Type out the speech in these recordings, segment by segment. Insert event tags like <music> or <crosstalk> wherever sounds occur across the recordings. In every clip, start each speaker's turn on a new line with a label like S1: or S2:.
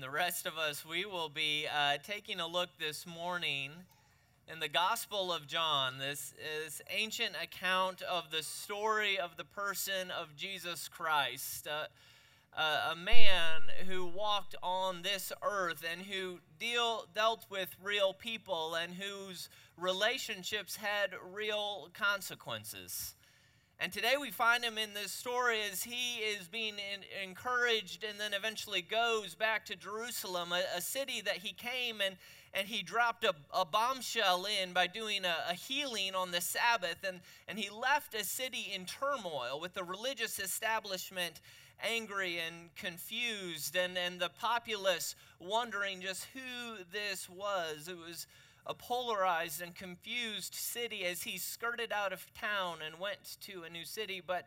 S1: the rest of us, we will be uh, taking a look this morning in the Gospel of John, this, this ancient account of the story of the person of Jesus Christ. Uh, uh, a man who walked on this earth and who deal, dealt with real people and whose relationships had real consequences. And today we find him in this story as he is being in, encouraged and then eventually goes back to Jerusalem, a, a city that he came and, and he dropped a, a bombshell in by doing a, a, healing on the Sabbath. And, and he left a city in turmoil with the religious establishment angry and confused and, and the populace wondering just who this was. It was a polarized and confused city as he skirted out of town and went to a new city, but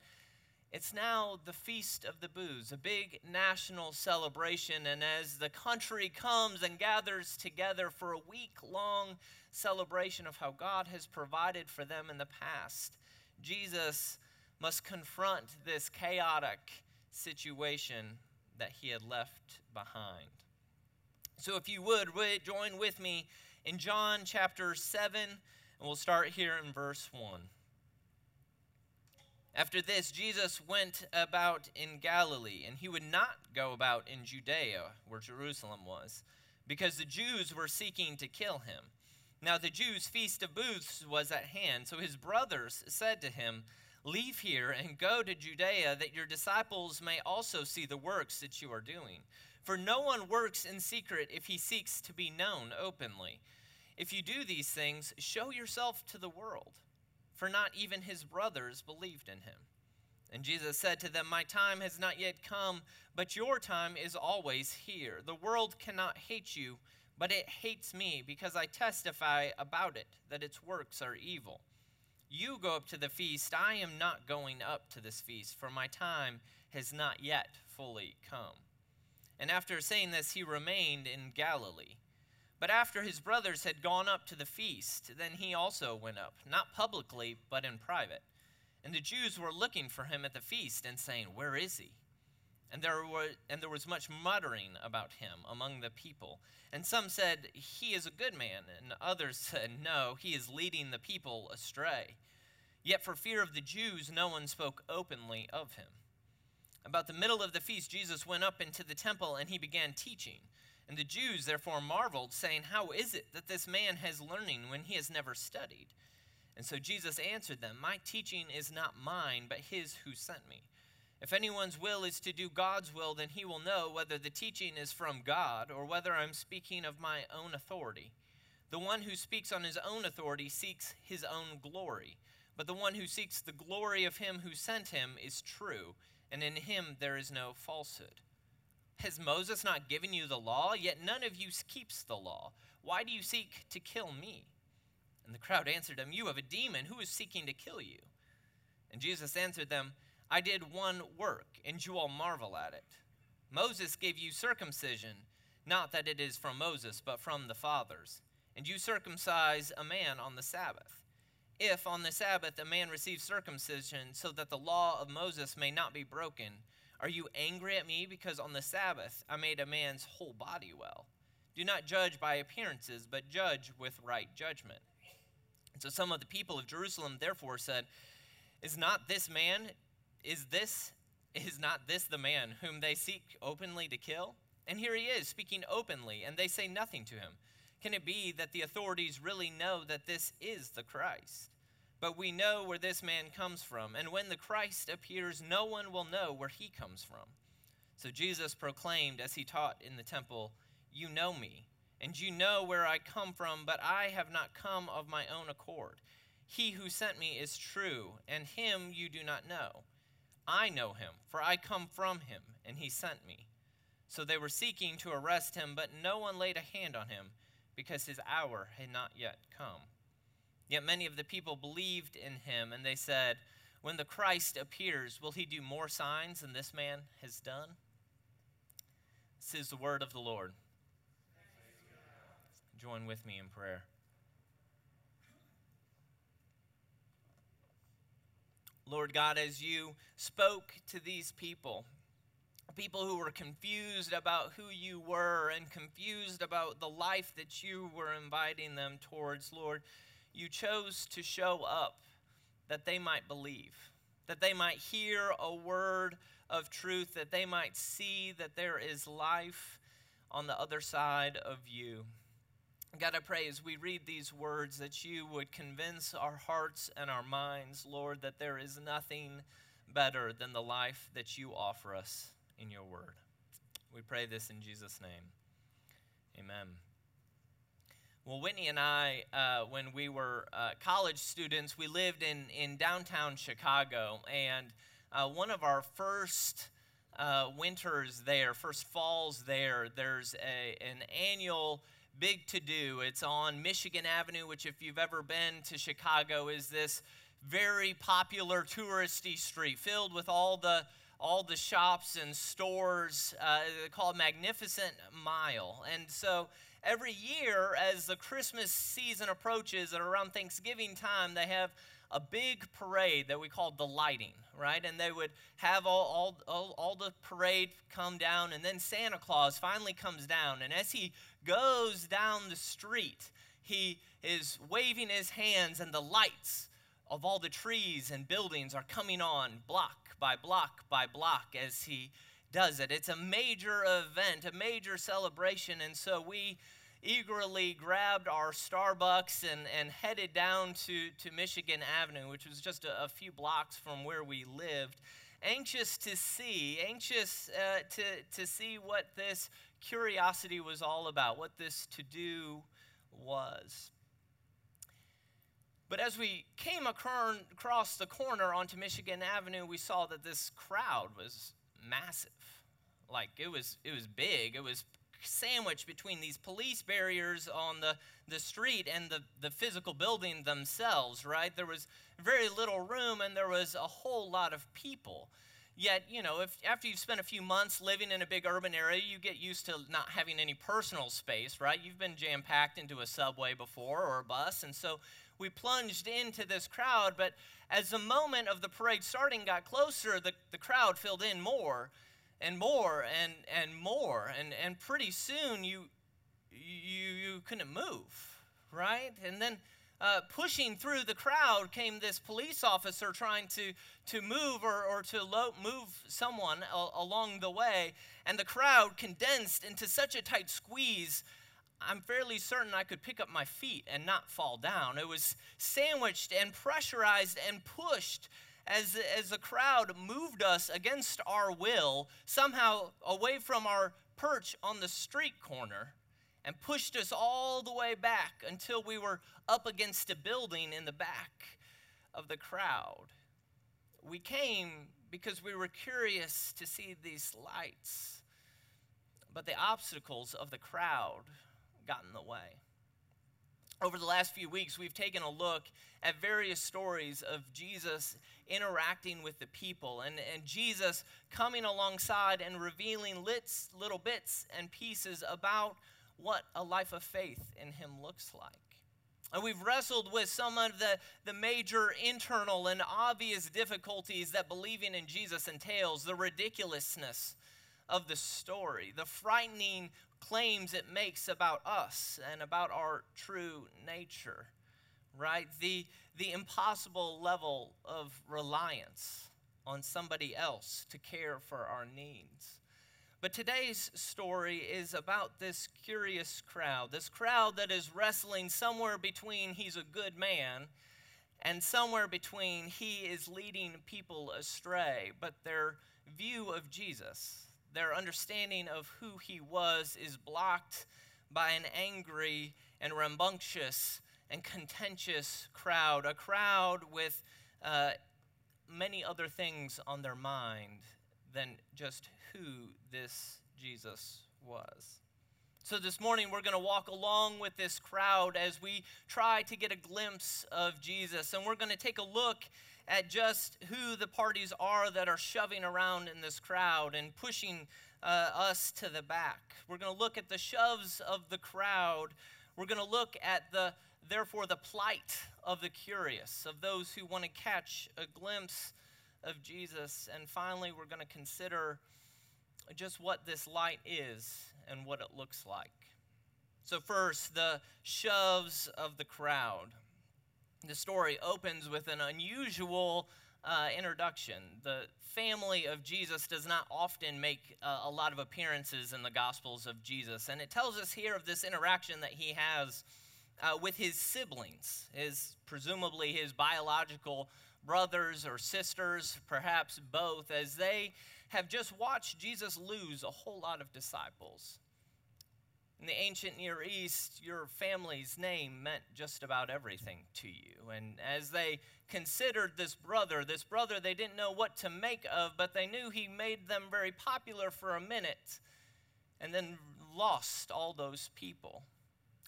S1: it's now the Feast of the Booths, a big national celebration. And as the country comes and gathers together for a week long celebration of how God has provided for them in the past, Jesus must confront this chaotic situation that he had left behind. So, if you would, join with me in John chapter 7, and we'll start here in verse 1. After this, Jesus went about in Galilee, and he would not go about in Judea, where Jerusalem was, because the Jews were seeking to kill him. Now, the Jews' feast of booths was at hand, so his brothers said to him, Leave here and go to Judea, that your disciples may also see the works that you are doing. For no one works in secret if he seeks to be known openly. If you do these things, show yourself to the world. For not even his brothers believed in him. And Jesus said to them, My time has not yet come, but your time is always here. The world cannot hate you, but it hates me because I testify about it that its works are evil. You go up to the feast. I am not going up to this feast, for my time has not yet fully come. And after saying this, he remained in Galilee. But after his brothers had gone up to the feast, then he also went up, not publicly, but in private. And the Jews were looking for him at the feast and saying, Where is he? And there, were, and there was much muttering about him among the people. And some said, He is a good man. And others <laughs> said, No, he is leading the people astray. Yet for fear of the Jews, no one spoke openly of him. About the middle of the feast, Jesus went up into the temple and he began teaching. And the Jews therefore marveled, saying, How is it that this man has learning when he has never studied? And so Jesus answered them, My teaching is not mine, but his who sent me. If anyone's will is to do God's will, then he will know whether the teaching is from God or whether I'm speaking of my own authority. The one who speaks on his own authority seeks his own glory, but the one who seeks the glory of him who sent him is true and in him there is no falsehood. Has Moses not given you the law? Yet none of you keeps the law. Why do you seek to kill me? And the crowd answered him, You have a demon. Who is seeking to kill you? And Jesus answered them, I did one work, and you all marvel at it. Moses gave you circumcision, not that it is from Moses, but from the fathers. And you circumcise a man on the Sabbath. If on the Sabbath a man receives circumcision so that the law of Moses may not be broken, are you angry at me because on the Sabbath I made a man's whole body well? Do not judge by appearances, but judge with right judgment. And so some of the people of Jerusalem therefore said, Is not this man, is this, is not this the man whom they seek openly to kill? And here he is, speaking openly, and they say nothing to him. Can it be that the authorities really know that this is the Christ? But we know where this man comes from, and when the Christ appears, no one will know where he comes from. So Jesus proclaimed as he taught in the temple, You know me, and you know where I come from, but I have not come of my own accord. He who sent me is true, and him you do not know. I know him, for I come from him, and he sent me. So they were seeking to arrest him, but no one laid a hand on him because his hour had not yet come. Yet many of the people believed in him, and they said, When the Christ appears, will he do more signs than this man has done? This is the word of the Lord. Join with me in prayer. Lord God, as you spoke to these people, people who were confused about who you were and confused about the life that you were inviting them towards, Lord, you chose to show up that they might believe, that they might hear a word of truth, that they might see that there is life on the other side of you. God, I pray as we read these words that you would convince our hearts and our minds, Lord, that there is nothing better than the life that you offer us in your word. We pray this in Jesus' name. Amen. Well, Whitney and I, uh, when we were uh, college students, we lived in, in downtown Chicago. And uh, one of our first uh, winters there, first falls there, there's a, an annual big to do. It's on Michigan Avenue, which, if you've ever been to Chicago, is this very popular touristy street filled with all the all the shops and stores uh, called Magnificent Mile. And so every year, as the Christmas season approaches, and around Thanksgiving time, they have a big parade that we called the lighting, right? And they would have all, all, all, all, the parade come down, and then Santa Claus finally comes down. And as he goes down the street, he is waving his hands, and the lights of all the trees and buildings are coming on block by block by block as he does it. It's a major event, a major celebration. And so we eagerly grabbed our Starbucks and, and headed down to, to Michigan Avenue, which was just a, a few blocks from where we lived, anxious to see, anxious uh, to, to see what this curiosity was all about, what this to do was. But as we came across the corner onto Michigan Avenue, we saw that this crowd was massive. Like it was, it was big. It was sandwiched between these police barriers on the, the street and the, the physical building themselves, right? There was very little room and there was a whole lot of people. Yet, you know, if after you've spent a few months living in a big urban area, you get used to not having any personal space, right? You've been jam packed into a subway before or a bus, and so we plunged into this crowd, but as the moment of the parade starting got closer, the, the crowd filled in more and more and, and more. And, and pretty soon you, you, you couldn't move, right? And then uh, pushing through the crowd came this police officer trying to, to move or, or to lo- move someone a- along the way. And the crowd condensed into such a tight squeeze I'm fairly certain I could pick up my feet and not fall down. It was sandwiched and pressurized and pushed as, as the crowd moved us against our will, somehow away from our perch on the street corner, and pushed us all the way back until we were up against a building in the back of the crowd. We came because we were curious to see these lights, but the obstacles of the crowd got in the way. Over the last few weeks, we've taken a look at various stories of Jesus interacting with the people and, and Jesus coming alongside and revealing lits, little bits and pieces about what a life of faith in Him looks like. And we've wrestled with some of the, the major internal and obvious difficulties that believing in Jesus entails the ridiculousness of the story, the frightening claims it makes about us and about our true nature, right? The, the impossible level of reliance on somebody else to care for our needs. But today's story is about this curious crowd, this crowd that is wrestling somewhere between he's a good man and somewhere between he is leading people astray. But their view of Jesus, their understanding of who he was is blocked by an angry and rambunctious and contentious crowd, a crowd with uh, many other things on their mind than just who this Jesus was. So, this morning, we're going to walk along with this crowd as we try to get a glimpse of Jesus. And we're going to take a look at just who the parties are that are shoving around in this crowd and pushing uh, us to the back. We're going to look at the shoves of the crowd. We're going to look at the, therefore, the plight of the curious, of those who want to catch a glimpse of Jesus. And finally, we're going to consider just what this light is and what it looks like. So, first, the shoves of the crowd. The story opens with an unusual uh, introduction. The family of Jesus does not often make uh, a lot of appearances in the Gospels of Jesus. And it tells us here of this interaction that he has uh, with his siblings, his presumably his biological brothers or sisters, perhaps both, as they have just watched Jesus lose a whole lot of disciples. In the ancient Near East, your family's name meant just about everything to you. And as they considered this brother, this brother they didn't know what to make of, but they knew he made them very popular for a minute and then lost all those people.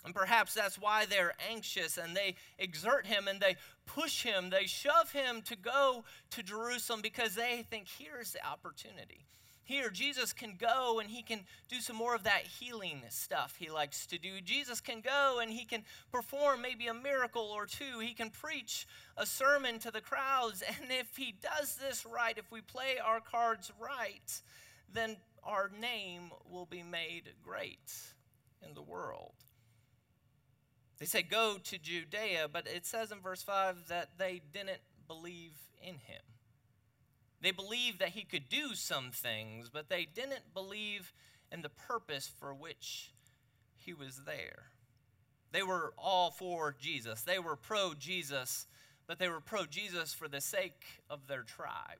S1: And perhaps that's why they're anxious and they exert him and they push him, they shove him to go to Jerusalem because they think here's the opportunity here, Jesus can go and he can do some more of that healing stuff he likes to do. Jesus can go and he can perform maybe a miracle or two. He can preach a sermon to the crowds. <laughs> And if he does this right, if we play our cards right, then our name will be made great in the world. They say, Go to Judea, but it says in verse 5 that they didn't believe in him. They believed that he could do some things, but they didn't believe in the purpose for which he was there. They were all for Jesus. They were pro Jesus, but they were pro Jesus for the sake of their tribe.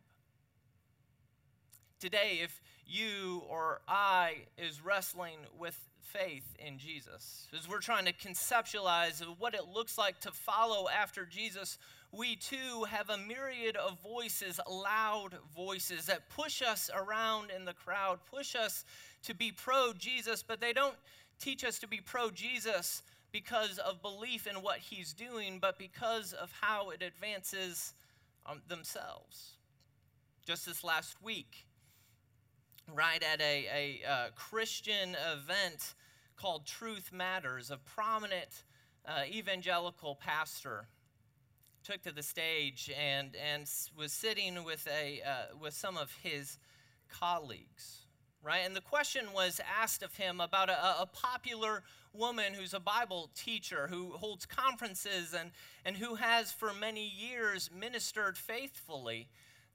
S1: Today, if you or I is wrestling with faith in Jesus, as we're trying to conceptualize what it looks like to follow after Jesus, we too have a myriad of voices, loud voices that push us around in the crowd, push us to be pro Jesus, but they don't teach us to be pro Jesus because of belief in what he's doing, but because of how it advances um, themselves. Just this last week, right at a, a uh, Christian event called Truth Matters, a prominent uh, evangelical pastor took to the stage and, and was sitting with, a, uh, with some of his colleagues, right? And the question was asked of him about a, a popular woman who's a Bible teacher who holds conferences and, and who has for many years ministered faithfully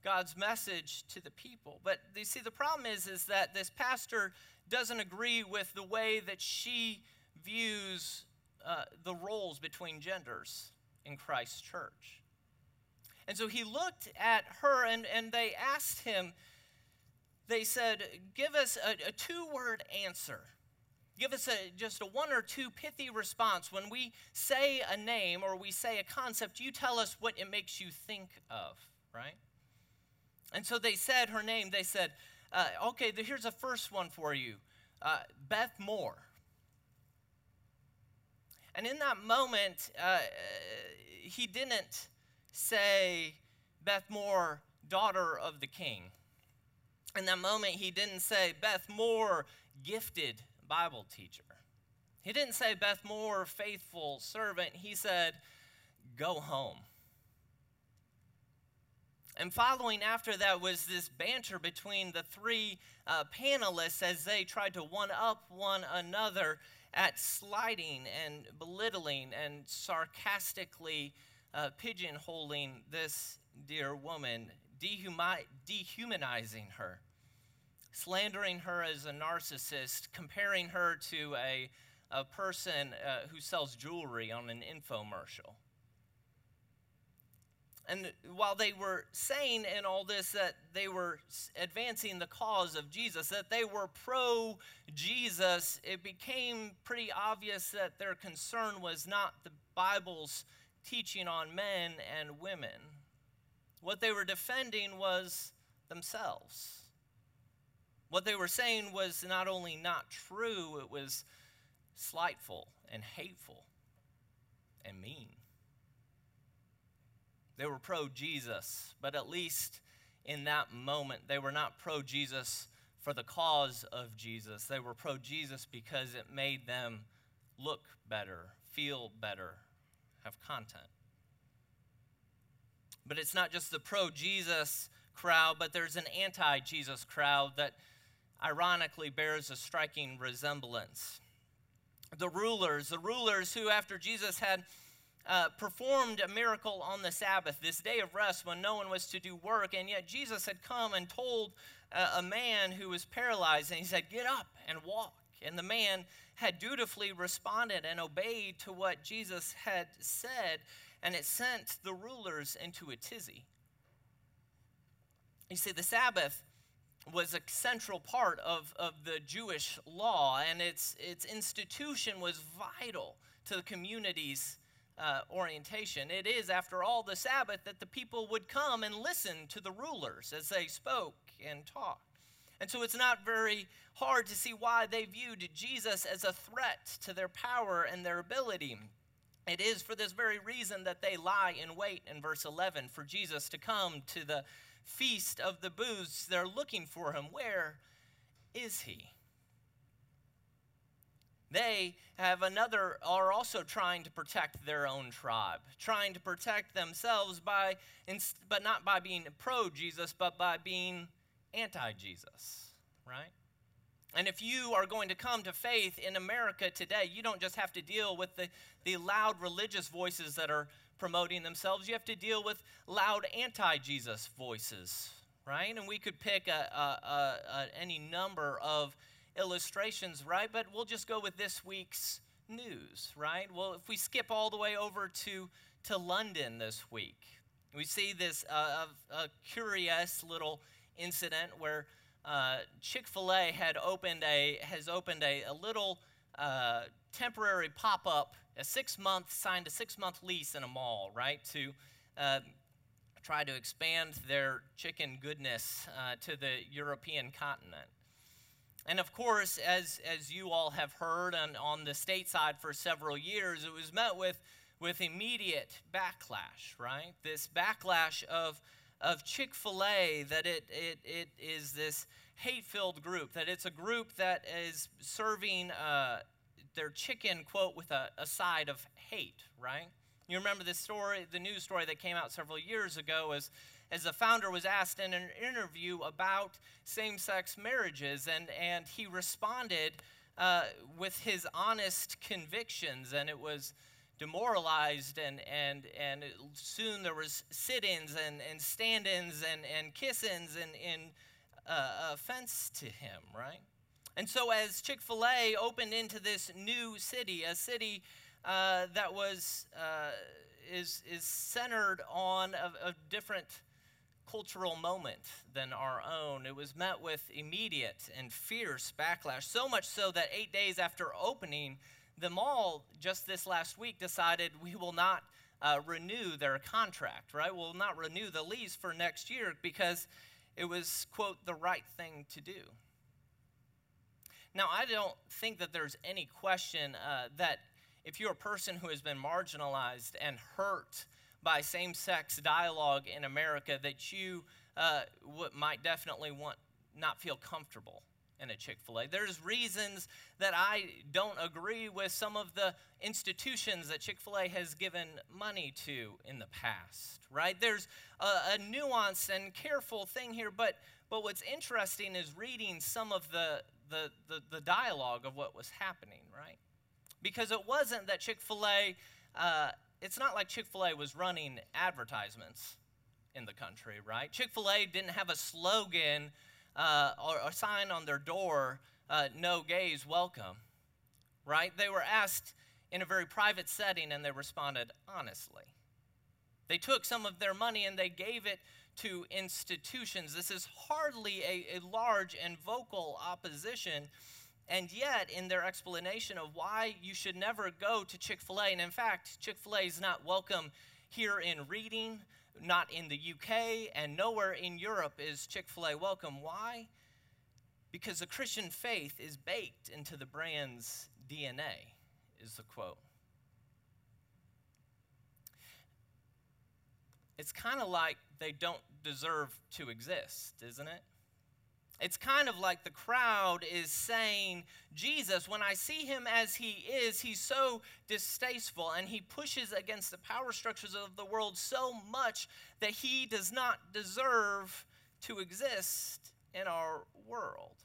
S1: God's message to the people. But you see, the problem is, is that this pastor doesn't agree with the way that she views uh, the roles between genders in Christ's church. And so he looked at her and, and they asked him, they said, Give us a, a two word answer. Give us a, just a one or two pithy response. When we say a name or we say a concept, you tell us what it makes you think of, right? And so they said her name. They said, uh, okay, here's a first one for you uh, Beth Moore. And in that moment, uh, he didn't say, Beth Moore, daughter of the king. In that moment, he didn't say, Beth Moore, gifted Bible teacher. He didn't say, Beth Moore, faithful servant. He said, Go home. And following after that was this banter between the three uh, panelists as they tried to one up one another at slighting and belittling and sarcastically uh, pigeonholing this dear woman, dehumanizing her, slandering her as a narcissist, comparing her to a, a person uh, who sells jewelry on an infomercial. And while they were saying in all this that they were advancing the cause of Jesus, that they were pro Jesus, it became pretty obvious that their concern was not the Bible's teaching on men and women. What they were defending was themselves. What they were saying was not only not true, it was slightful and hateful and mean. They were pro Jesus, but at least in that moment, they were not pro Jesus for the cause of Jesus. They were pro Jesus because it made them look better, feel better, have content. But it's not just the pro Jesus crowd, but there's an anti Jesus crowd that ironically bears a striking resemblance. The rulers, the rulers who, after Jesus had uh, performed a miracle on the Sabbath, this day of rest when no one was to do work, and yet Jesus had come and told uh, a man who was paralyzed, and he said, Get up and walk. And the man had dutifully responded and obeyed to what Jesus had said, and it sent the rulers into a tizzy. You see, the Sabbath was a central part of, of the Jewish law, and its, its institution was vital to the community's uh, orientation. It is, after all, the Sabbath that the people would come and listen to the rulers as they spoke and talked. And so it's not very hard to see why they viewed Jesus as a threat to their power and their ability. It is for this very reason that they lie in wait in verse 11 for Jesus to come to the feast of the booths. They're looking for him. Where is he? They have another, are also trying to protect their own tribe, trying to protect themselves by, but not by being pro Jesus, but by being anti Jesus, right? And if you are going to come to faith in America today, you don't just have to deal with the, the loud religious voices that are promoting themselves, you have to deal with loud anti Jesus voices, right? And we could pick a, a, a, any number of illustrations, right? But we'll just go with this week's news, right? Well, if we skip all the way over to, to London this week, we see this uh, a curious little incident where uh, Chick Fil A had opened a has opened a, a little uh, temporary pop up, a six month signed a six month lease in a mall, right, to uh, try to expand their chicken goodness uh, to the European continent. And of course, as, as you all have heard on, on the state side for several years, it was met with, with immediate backlash, right? This backlash of, of Chick fil A, that it, it, it is this hate filled group, that it's a group that is serving uh, their chicken, quote, with a, a side of hate, right? You remember the story, the news story that came out several years ago as, as the founder was asked in an interview about same sex marriages, and, and he responded uh, with his honest convictions, and it was demoralized and and and soon there was sit-ins and and stand-ins and and kiss-ins and in uh, offense to him right? And so as chick-fil-a opened into this new city a city uh, that was uh, is is centered on a, a different cultural moment than our own. It was met with immediate and fierce backlash, so much so that eight days after opening, the mall just this last week decided we will not uh, renew their contract, right? We'll not renew the lease for next year because it was, quote, the right thing to do. Now, I don't think that there's any question uh, that if you're a person who has been marginalized and hurt by same sex dialogue in America, that you uh, might definitely want not feel comfortable in a Chick fil A. There's reasons that I don't agree with some of the institutions that Chick fil A has given money to in the past, right? There's a, a nuanced and careful thing here, but, but what's interesting is reading some of the, the, the, the dialogue of what was happening, right? Because it wasn't that Chick fil A, uh, it's not like Chick fil A was running advertisements in the country, right? Chick fil A didn't have a slogan uh, or a sign on their door, uh, no gays welcome, right? They were asked in a very private setting and they responded honestly. They took some of their money and they gave it to institutions. This is hardly a, a large and vocal opposition. And yet, in their explanation of why you should never go to Chick fil A, and in fact, Chick fil A is not welcome here in Reading, not in the UK, and nowhere in Europe is Chick fil A welcome. Why? Because the Christian faith is baked into the brand's DNA, is the quote. It's kind of like they don't deserve to exist, isn't it? It's kind of like the crowd is saying, Jesus, when I see him as he is, he's so distasteful and he pushes against the power structures of the world so much that he does not deserve to exist in our world.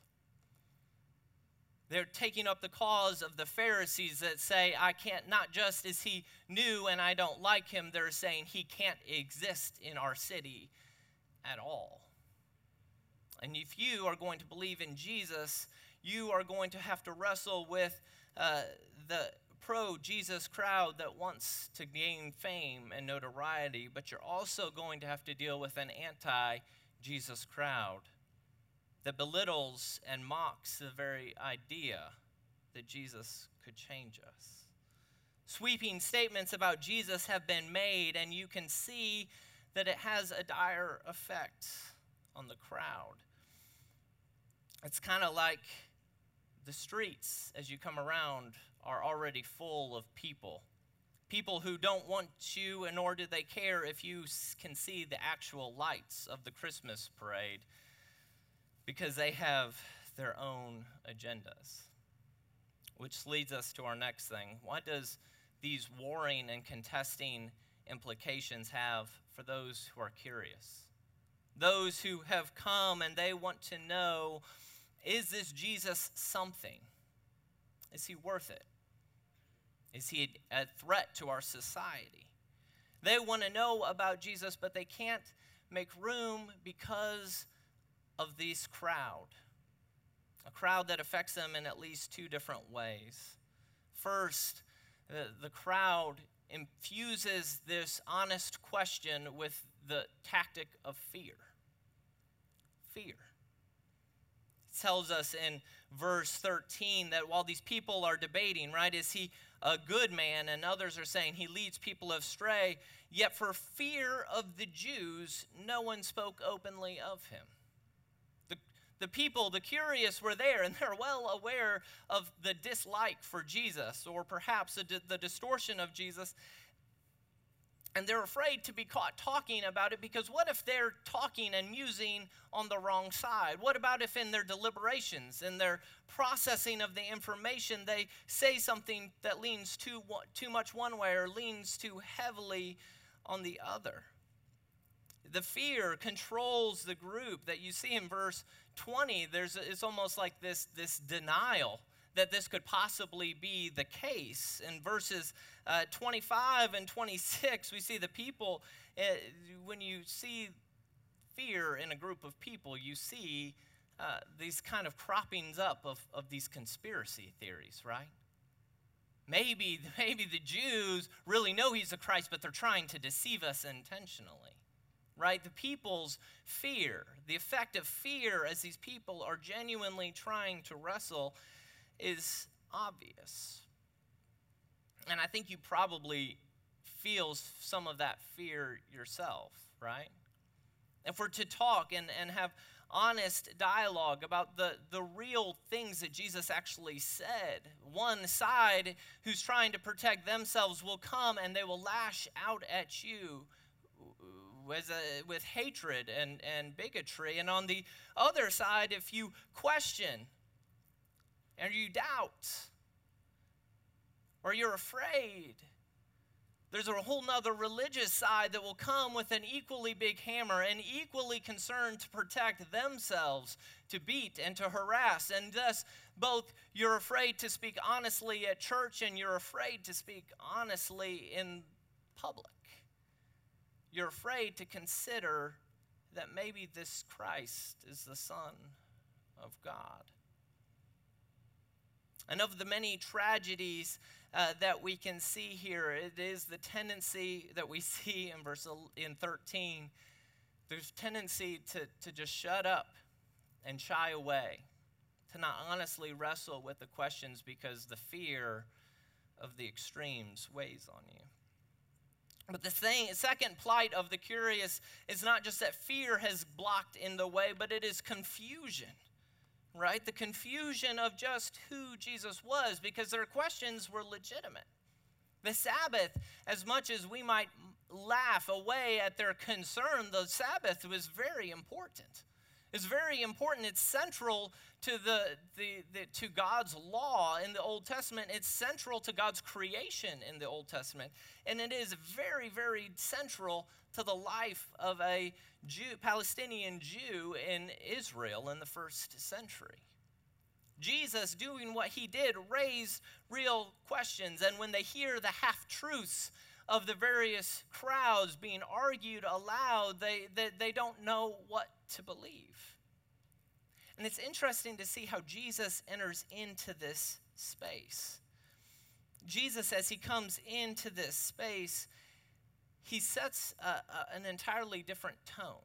S1: They're taking up the cause of the Pharisees that say, I can't, not just is he new and I don't like him, they're saying he can't exist in our city at all. And if you are going to believe in Jesus, you are going to have to wrestle with uh, the pro Jesus crowd that wants to gain fame and notoriety, but you're also going to have to deal with an anti Jesus crowd that belittles and mocks the very idea that Jesus could change us. Sweeping statements about Jesus have been made, and you can see that it has a dire effect on the crowd. It's kind of like the streets, as you come around, are already full of people. People who don't want you, nor do they care if you can see the actual lights of the Christmas parade because they have their own agendas. Which leads us to our next thing. What does these warring and contesting implications have for those who are curious? Those who have come and they want to know is this Jesus something? Is he worth it? Is he a threat to our society? They want to know about Jesus, but they can't make room because of this crowd, a crowd that affects them in at least two different ways. First, the, the crowd infuses this honest question with the tactic of fear. Fear. Tells us in verse 13 that while these people are debating, right, is he a good man? And others are saying he leads people astray. Yet for fear of the Jews, no one spoke openly of him the people, the curious, were there and they're well aware of the dislike for Jesus or perhaps the, the distortion of Jesus. And they're afraid to be caught talking about it because what if they're talking and musing on the wrong side? What about if in their deliberations, in their processing of the information, they say something that leans too, too much one way or leans too heavily on the other? The fear controls the group that you see in verse 20, there's it's almost like this, this denial that this could possibly be the case. In verses uh, 25 and 26, we see the people, uh, when you see fear in a group of people, you see uh, these kind of croppings up of, of these conspiracy theories, right? Maybe, <laughs> maybe the Jews really know he's the Christ, but they're trying to deceive us intentionally right? The people's fear, the effect of fear as these people are genuinely trying to wrestle is obvious. And I think you probably feel some of that fear yourself, right? If we're to talk and, and have honest dialogue about the, the real things that Jesus actually said, one side who's trying to protect themselves will come and they will lash out at you with, a, with hatred and, and bigotry. And on the other side, if you question and you doubt or you're afraid, there's a whole nother religious side that will come with an equally big hammer and equally concerned to protect themselves, to beat and to harass. And thus, both you're afraid to speak honestly at church and you're afraid to speak honestly in public you're afraid to consider that maybe this Christ is the Son of God. And of the many tragedies uh, that we can see here, it is the tendency that we <laughs> see in verse in 13. There's tendency to, to just shut up and shy away, to not honestly wrestle with the questions because the fear of the extremes weighs on you. But the thing, second plight of the curious is not just that fear has blocked in the way, but it is confusion, right? The confusion of just who Jesus was, because their questions were legitimate. The Sabbath, as much as we might laugh away at their concern, the Sabbath was very important is very important. It's central to, the, the, the, to God's law in the Old Testament. It's central to God's creation in the Old Testament. And it is very, very central to the life of a Jew, Palestinian Jew in Israel in the first century. Jesus doing what he did raised real questions. And when they hear the half truths of the various crowds being argued aloud, they, they, they don't know what to believe. And it's interesting to see how Jesus enters into this space. Jesus, as he comes into this space, he sets a, a, an entirely different tone.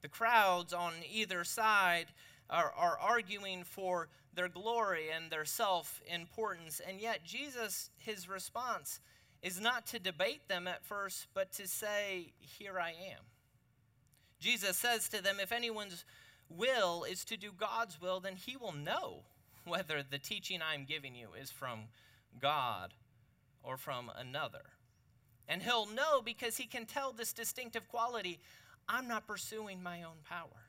S1: The crowds on either side are, are arguing for their glory and their self importance, and yet Jesus, his response is not to debate them at first, but to say, Here I am. Jesus says to them, If anyone's will is to do God's will, then he will know whether the teaching I'm giving you is from God or from another. And he'll know because he can tell this distinctive quality I'm not pursuing my own power.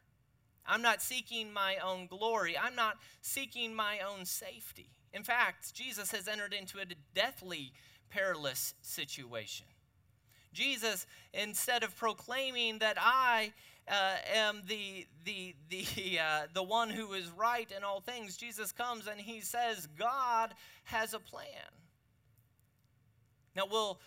S1: I'm not seeking my own glory. I'm not seeking my own safety. In fact, Jesus has entered into a deathly perilous situation. Jesus, instead of proclaiming that I uh, am the, the, the, <laughs> uh, the one who is right in all things, Jesus comes and he says, God has a plan. Now, we'll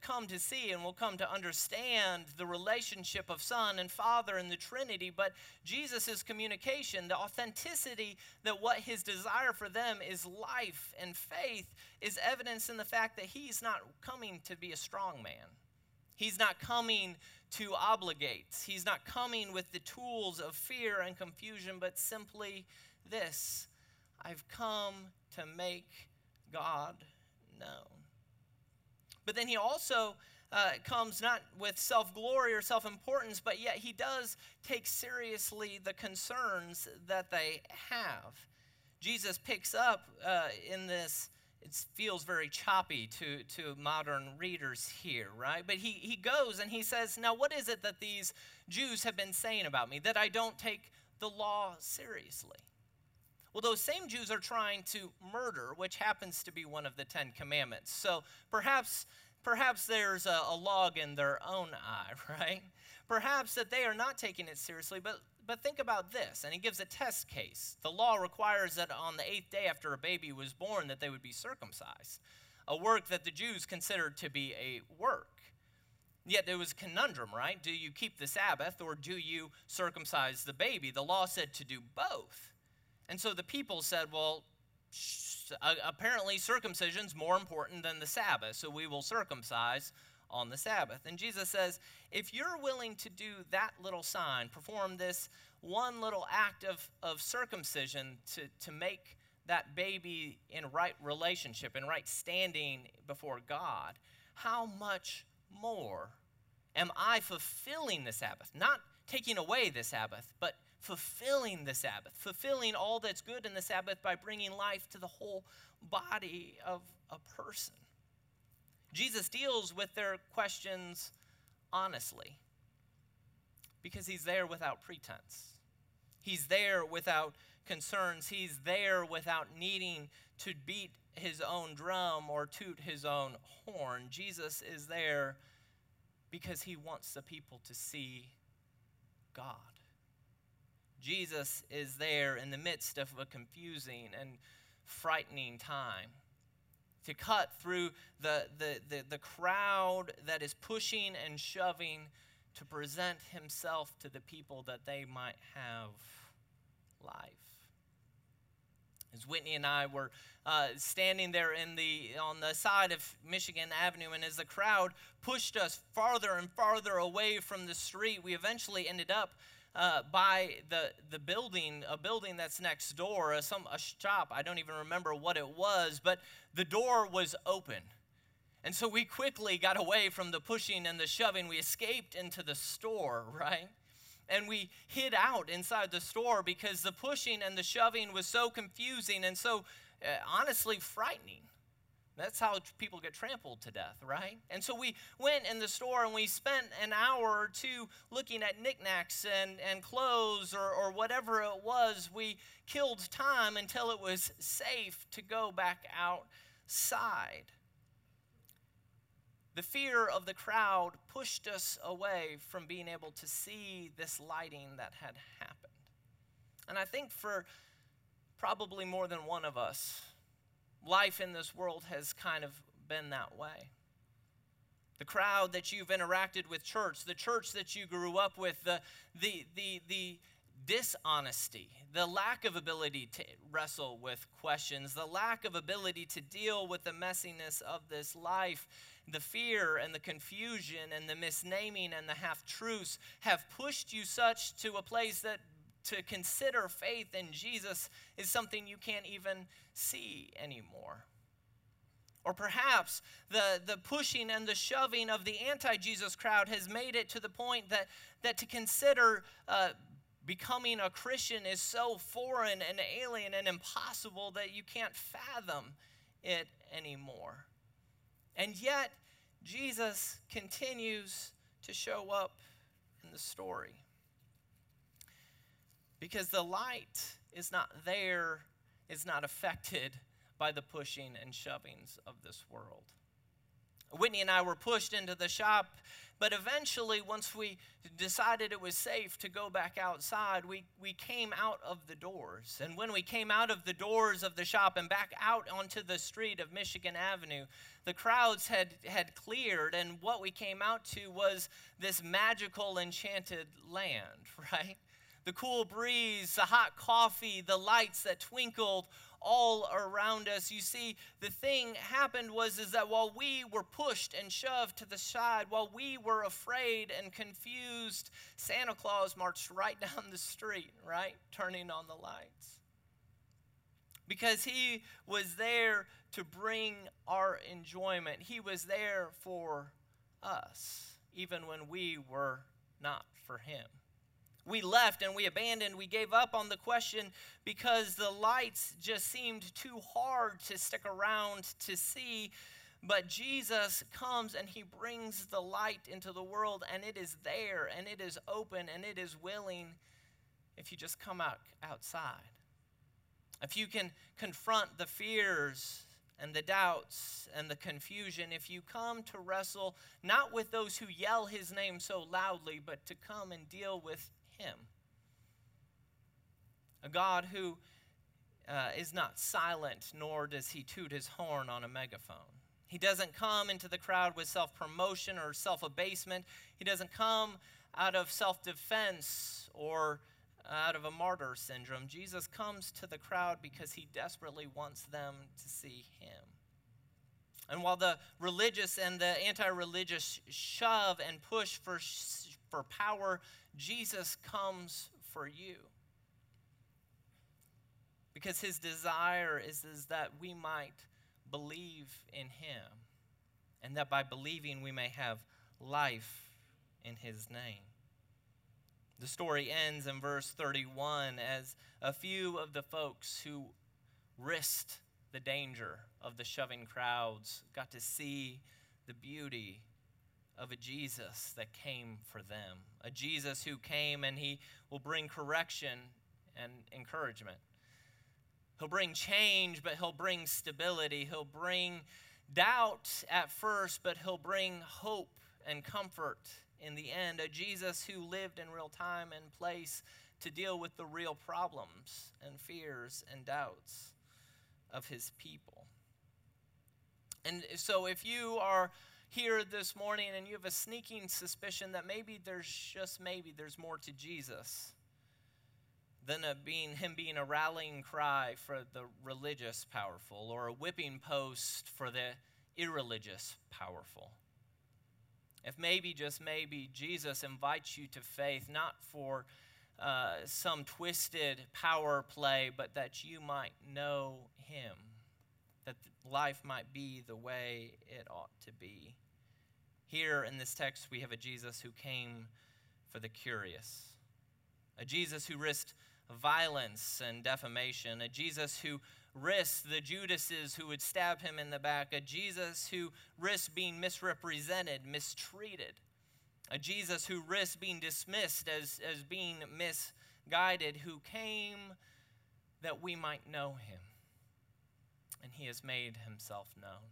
S1: come to see and we'll come to understand the relationship of Son and Father and the Trinity, but Jesus' communication, the authenticity that what his desire for them is life and faith, is evidence in the fact that he's not coming to be a strong man. He's not coming to obligate. He's not coming with the tools of fear and confusion, but simply this I've come to make God known. But then he also uh, comes not with self glory or self importance, but yet he does take seriously the concerns that they have. Jesus picks up uh, in this, it feels very choppy to, to modern readers here, right? But he, he goes and he says, Now, what is it that these Jews have been saying about me? That I don't take the law seriously. Well, those same Jews are trying to murder, which happens to be one of the Ten Commandments. So perhaps, perhaps there's a, a log in their own eye, <laughs> right? Perhaps that they are not taking it seriously, but but think about this, and he gives a test case. The law requires that on the eighth day after a baby was born, that they would be circumcised, a work that the Jews considered to be a work. Yet there was a conundrum, right? Do you keep the Sabbath or do you circumcise the baby? The law said to do both. And so the people said, well, uh, apparently circumcision's more important than the Sabbath, so we will circumcise on the Sabbath. And Jesus says, if you're willing to do that little sign, perform this one little act of, of circumcision to, to make that baby in right relationship, in right standing before God, how much more am I fulfilling the Sabbath? Not taking away the Sabbath, but fulfilling the Sabbath, fulfilling all that's good in the Sabbath by bringing life to the whole body of a person. Jesus deals with their questions honestly because he's there without pretense. He's there without concerns. He's there without needing to beat his own drum or toot his own horn. Jesus is there because he wants the people to see God. Jesus is there in the midst of a confusing and frightening time to cut through the, the, the, the, crowd that is pushing and shoving to present himself to the people that they might have life. As Whitney and I were uh, standing there in the, on the side of Michigan Avenue, and as the crowd pushed us farther and farther away from the street, we eventually ended up uh, by the, the building, a building that's next door, a, some, a shop. I don't even remember what it was, but the door was open. And so we quickly got away from the pushing and the shoving. We escaped into the store, <laughs> right? And we hid out inside the store because the pushing and the shoving was so confusing and so uh, honestly frightening. That's how people get trampled to death, right? And so we went in the store and we spent an hour or two looking at knickknacks and, and clothes or, or whatever it was. We killed time until it was safe to go back outside. The fear of the crowd pushed us away from being able to see this lighting that had happened. And I think for probably more than one of us, life in this world has kind of been that way. The crowd that you've interacted with church, the church that you grew up with, the, the, the, the dishonesty, the lack of ability to wrestle with questions, the lack of ability to deal with the messiness of this life, the fear and the confusion and the misnaming and the half truths have pushed you such to a place that to consider faith in Jesus is something you can't even see anymore. Or perhaps the, the pushing and the shoving of the anti Jesus crowd has made it to the point that, that to consider uh, becoming a Christian is so foreign and alien and impossible that you can't fathom it anymore. And yet, Jesus continues to show up in the story. Because the light is not there, is not affected by the pushing and shovings of this world. Whitney and I were pushed into the shop, but eventually, once we decided it was safe to go back outside, we, we came out of the doors. And when we came out of the doors of the shop and back out onto the street of Michigan Avenue, the crowds had, had cleared, and what we came out to was this magical, enchanted land, <laughs> right? The cool breeze, the hot coffee, the lights that twinkled all around us. You see, the thing happened was is that while we were pushed and shoved to the side, while we were afraid and confused, Santa Claus marched right <laughs> down the street, right? Turning on the lights. Because he was there to bring our enjoyment. He was there for us, even when we were not for him we left and we abandoned, we gave up on the question because the lights just seemed too hard to stick around to see. But Jesus comes and he brings the light into the world, and it is there, and it is open, and it is willing if you just come out outside. If you can confront the fears and the doubts and the confusion, if you come to wrestle not with those who yell his name so loudly, but to come and deal with him. A God who uh, is not silent, nor does he toot his horn on a megaphone. He doesn't come into the crowd with self promotion or self abasement. He doesn't come out of self defense or out of a martyr syndrome. Jesus comes to the crowd because he desperately wants them to see him. And while the religious and the anti religious shove and push for, for power Jesus comes for you. Because his desire is, is that we might believe in him, and that by believing we may have life in his name. The story ends in verse 31 as a few of the folks who risked the danger of the shoving crowds got to see the beauty of a Jesus that came for them. A Jesus who came and he will bring correction and encouragement. He'll bring change, but he'll bring stability. He'll bring doubt at first, but he'll bring hope and comfort in the end. A Jesus who lived in real time and place to deal with the real problems and fears and doubts of his people. And so, if you are here this morning and you have a sneaking suspicion that maybe there's just maybe there's more to Jesus than a being him being a rallying cry for the religious powerful or a whipping post for the irreligious powerful. If maybe, just maybe, Jesus invites you to faith not for uh, some twisted power play, but that you might know him, that life might be the way it ought to be. Here in this text, we have a Jesus who came for the curious, a Jesus who risked violence and defamation, a Jesus who risked the Judases who would stab him in the back, a Jesus who risked being misrepresented, mistreated, a Jesus who risked being dismissed as, as being misguided, who came that we might know him. And he has made himself known.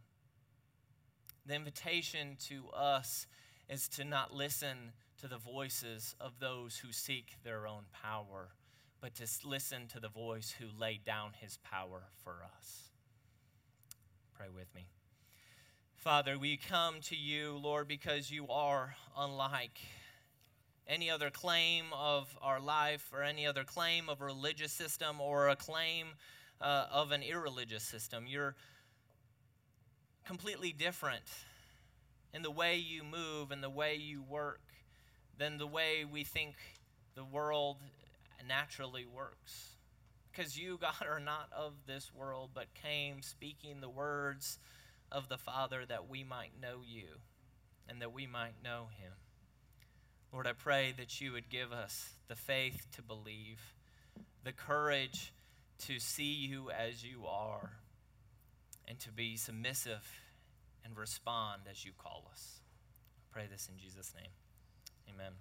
S1: The invitation to us is to not listen to the voices of those who seek their own power, but to listen to the voice who laid down his power for us. Pray with me. Father, we come to you, Lord, because you are unlike any other claim of our life or any other claim of a religious system or a claim uh, of an irreligious system. You're completely different in the way you move and the way you work than the way we think the world naturally works. Because you, <laughs> God, are not of this world, but came speaking the words of the Father that we might know you and that we might know him. Lord, I pray that you would give us the faith to believe, the courage to see you as you are, and to be submissive and respond as you call us. I pray this in Jesus' name. Amen.